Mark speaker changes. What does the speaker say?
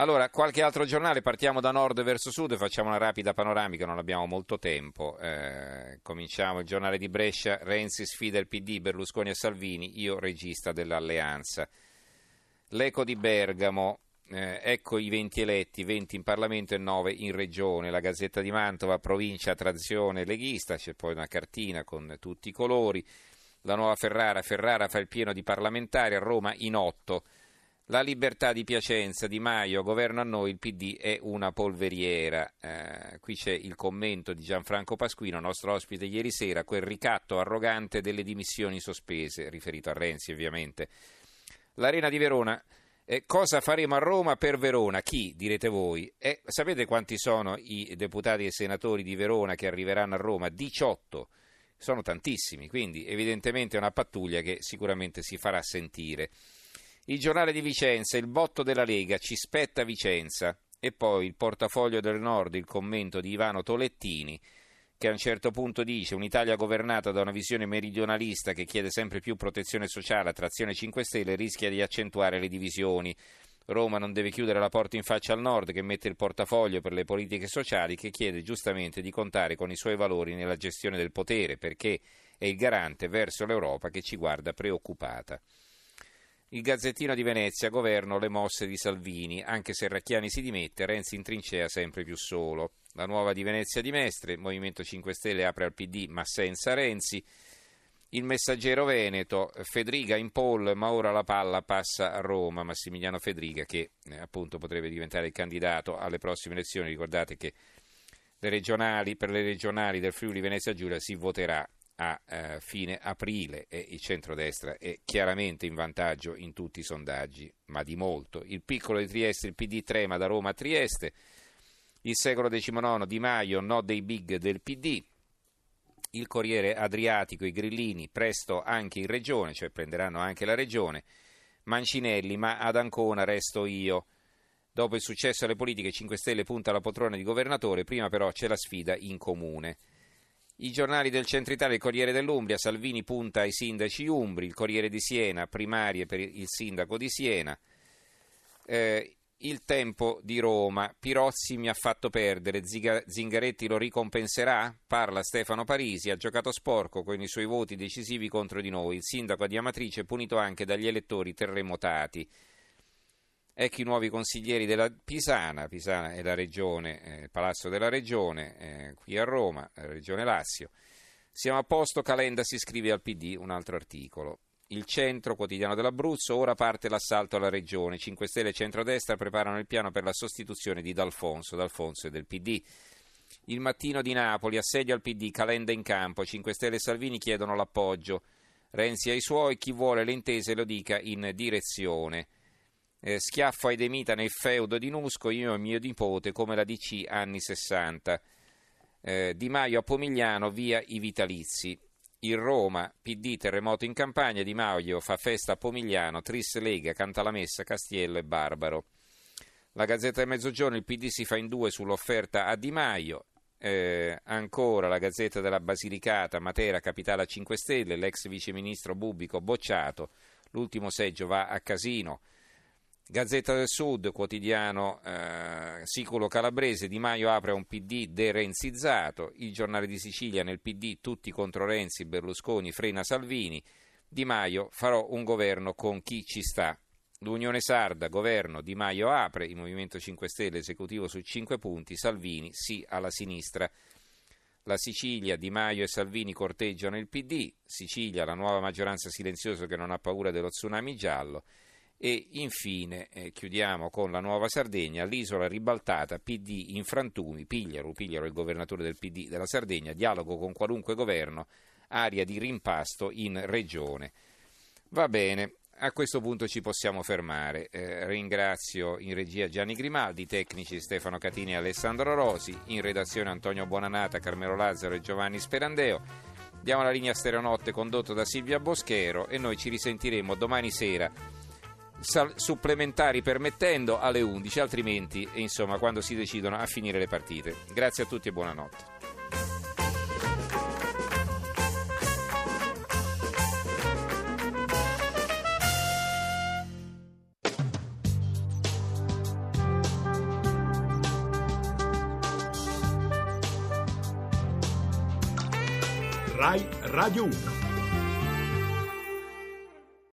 Speaker 1: Allora, qualche altro giornale, partiamo da nord verso sud, facciamo una rapida panoramica, non abbiamo molto tempo. Eh, cominciamo il giornale di Brescia, Renzi sfida il PD, Berlusconi e Salvini, io regista dell'alleanza. L'eco di Bergamo, eh, ecco i 20 eletti, 20 in Parlamento e 9 in Regione. La Gazzetta di Mantova, provincia trazione leghista, c'è poi una cartina con tutti i colori. La nuova Ferrara, Ferrara fa il pieno di parlamentari, a Roma in 8. La libertà di Piacenza, Di Maio, governo a noi, il PD è una polveriera. Eh, qui c'è il commento di Gianfranco Pasquino, nostro ospite ieri sera, quel ricatto arrogante delle dimissioni sospese, riferito a Renzi ovviamente. L'Arena di Verona, eh, cosa faremo a Roma per Verona? Chi, direte voi? Eh, sapete quanti sono i deputati e senatori di Verona che arriveranno a Roma? 18. Sono tantissimi, quindi evidentemente è una pattuglia che sicuramente si farà sentire. Il giornale di Vicenza, il botto della Lega, ci spetta Vicenza. E poi il portafoglio del Nord, il commento di Ivano Tolettini, che a un certo punto dice un'Italia governata da una visione meridionalista che chiede sempre più protezione sociale, attrazione 5 Stelle, rischia di accentuare le divisioni. Roma non deve chiudere la porta in faccia al nord che mette il portafoglio per le politiche sociali che chiede giustamente di contare con i suoi valori nella gestione del potere perché è il garante verso l'Europa che ci guarda preoccupata. Il Gazzettino di Venezia, governo le mosse di Salvini, anche se Racchiani si dimette, Renzi in trincea sempre più solo. La nuova di Venezia di Mestre, Movimento 5 Stelle apre al PD ma senza Renzi. Il messaggero Veneto, Federica in poll, ma ora la palla passa a Roma. Massimiliano Federica che eh, appunto potrebbe diventare il candidato alle prossime elezioni. Ricordate che le regionali, per le regionali del Friuli Venezia Giulia si voterà a eh, fine aprile e il centrodestra è chiaramente in vantaggio in tutti i sondaggi, ma di molto. Il piccolo di Trieste, il PD trema da Roma a Trieste, il secolo XIX Di Maio, no dei big del PD, il Corriere Adriatico, i grillini, presto anche in regione, cioè prenderanno anche la regione, Mancinelli, ma ad Ancona resto io. Dopo il successo alle politiche 5 Stelle punta alla poltrona di governatore, prima però c'è la sfida in comune. I giornali del centro Italia, il Corriere dell'Umbria, Salvini punta ai sindaci umbri, il Corriere di Siena, primarie per il sindaco di Siena. Eh, il tempo di Roma, Pirozzi mi ha fatto perdere, Zingaretti lo ricompenserà? Parla Stefano Parisi, ha giocato sporco con i suoi voti decisivi contro di noi. Il sindaco di Amatrice è punito anche dagli elettori terremotati. Ecco i nuovi consiglieri della Pisana, Pisana è la regione, eh, Palazzo della Regione, eh, qui a Roma, Regione Lazio. Siamo a posto, Calenda si iscrive al PD, un altro articolo. Il centro quotidiano dell'Abruzzo, ora parte l'assalto alla regione. 5 Stelle e centrodestra preparano il piano per la sostituzione di D'Alfonso, D'Alfonso e del PD. Il mattino di Napoli, assedio al PD, Calenda in campo, 5 Stelle e Salvini chiedono l'appoggio. Renzi ai suoi, chi vuole le intese lo dica in direzione eh, schiaffo ai Demita nel feudo di Nusco, io e mio nipote, come la DC anni 60. Eh, di Maio a Pomigliano, via i vitalizi. Il Roma, PD, terremoto in campagna, Di Maio fa festa a Pomigliano, Tris Lega, canta la messa, Castiello e Barbaro. La Gazzetta del Mezzogiorno, il PD si fa in due sull'offerta a Di Maio. Eh, ancora la Gazzetta della Basilicata, Matera, capitale a 5 Stelle, l'ex viceministro Bubico bocciato, l'ultimo seggio va a Casino. Gazzetta del Sud, quotidiano eh, siculo calabrese, Di Maio apre un PD derenzizzato, il giornale di Sicilia nel PD tutti contro Renzi, Berlusconi frena Salvini, Di Maio farò un governo con chi ci sta. L'Unione Sarda, governo, Di Maio apre, il Movimento 5 Stelle esecutivo su 5 punti, Salvini sì alla sinistra. La Sicilia, Di Maio e Salvini corteggiano il PD, Sicilia la nuova maggioranza silenziosa che non ha paura dello tsunami giallo. E infine eh, chiudiamo con la Nuova Sardegna, l'isola ribaltata, PD in frantumi, Pigliaro, Pigliaro è il governatore del PD della Sardegna, dialogo con qualunque governo, aria di rimpasto in regione. Va bene, a questo punto ci possiamo fermare. Eh, ringrazio in regia Gianni Grimaldi, tecnici Stefano Catini e Alessandro Rosi, in redazione Antonio Buonanata, Carmelo Lazzaro e Giovanni Sperandeo. Diamo la linea Stereonotte condotto da Silvia Boschero e noi ci risentiremo domani sera supplementari permettendo alle 11, altrimenti insomma quando si decidono a finire le partite. Grazie a tutti e buonanotte.
Speaker 2: Rai Radio 1.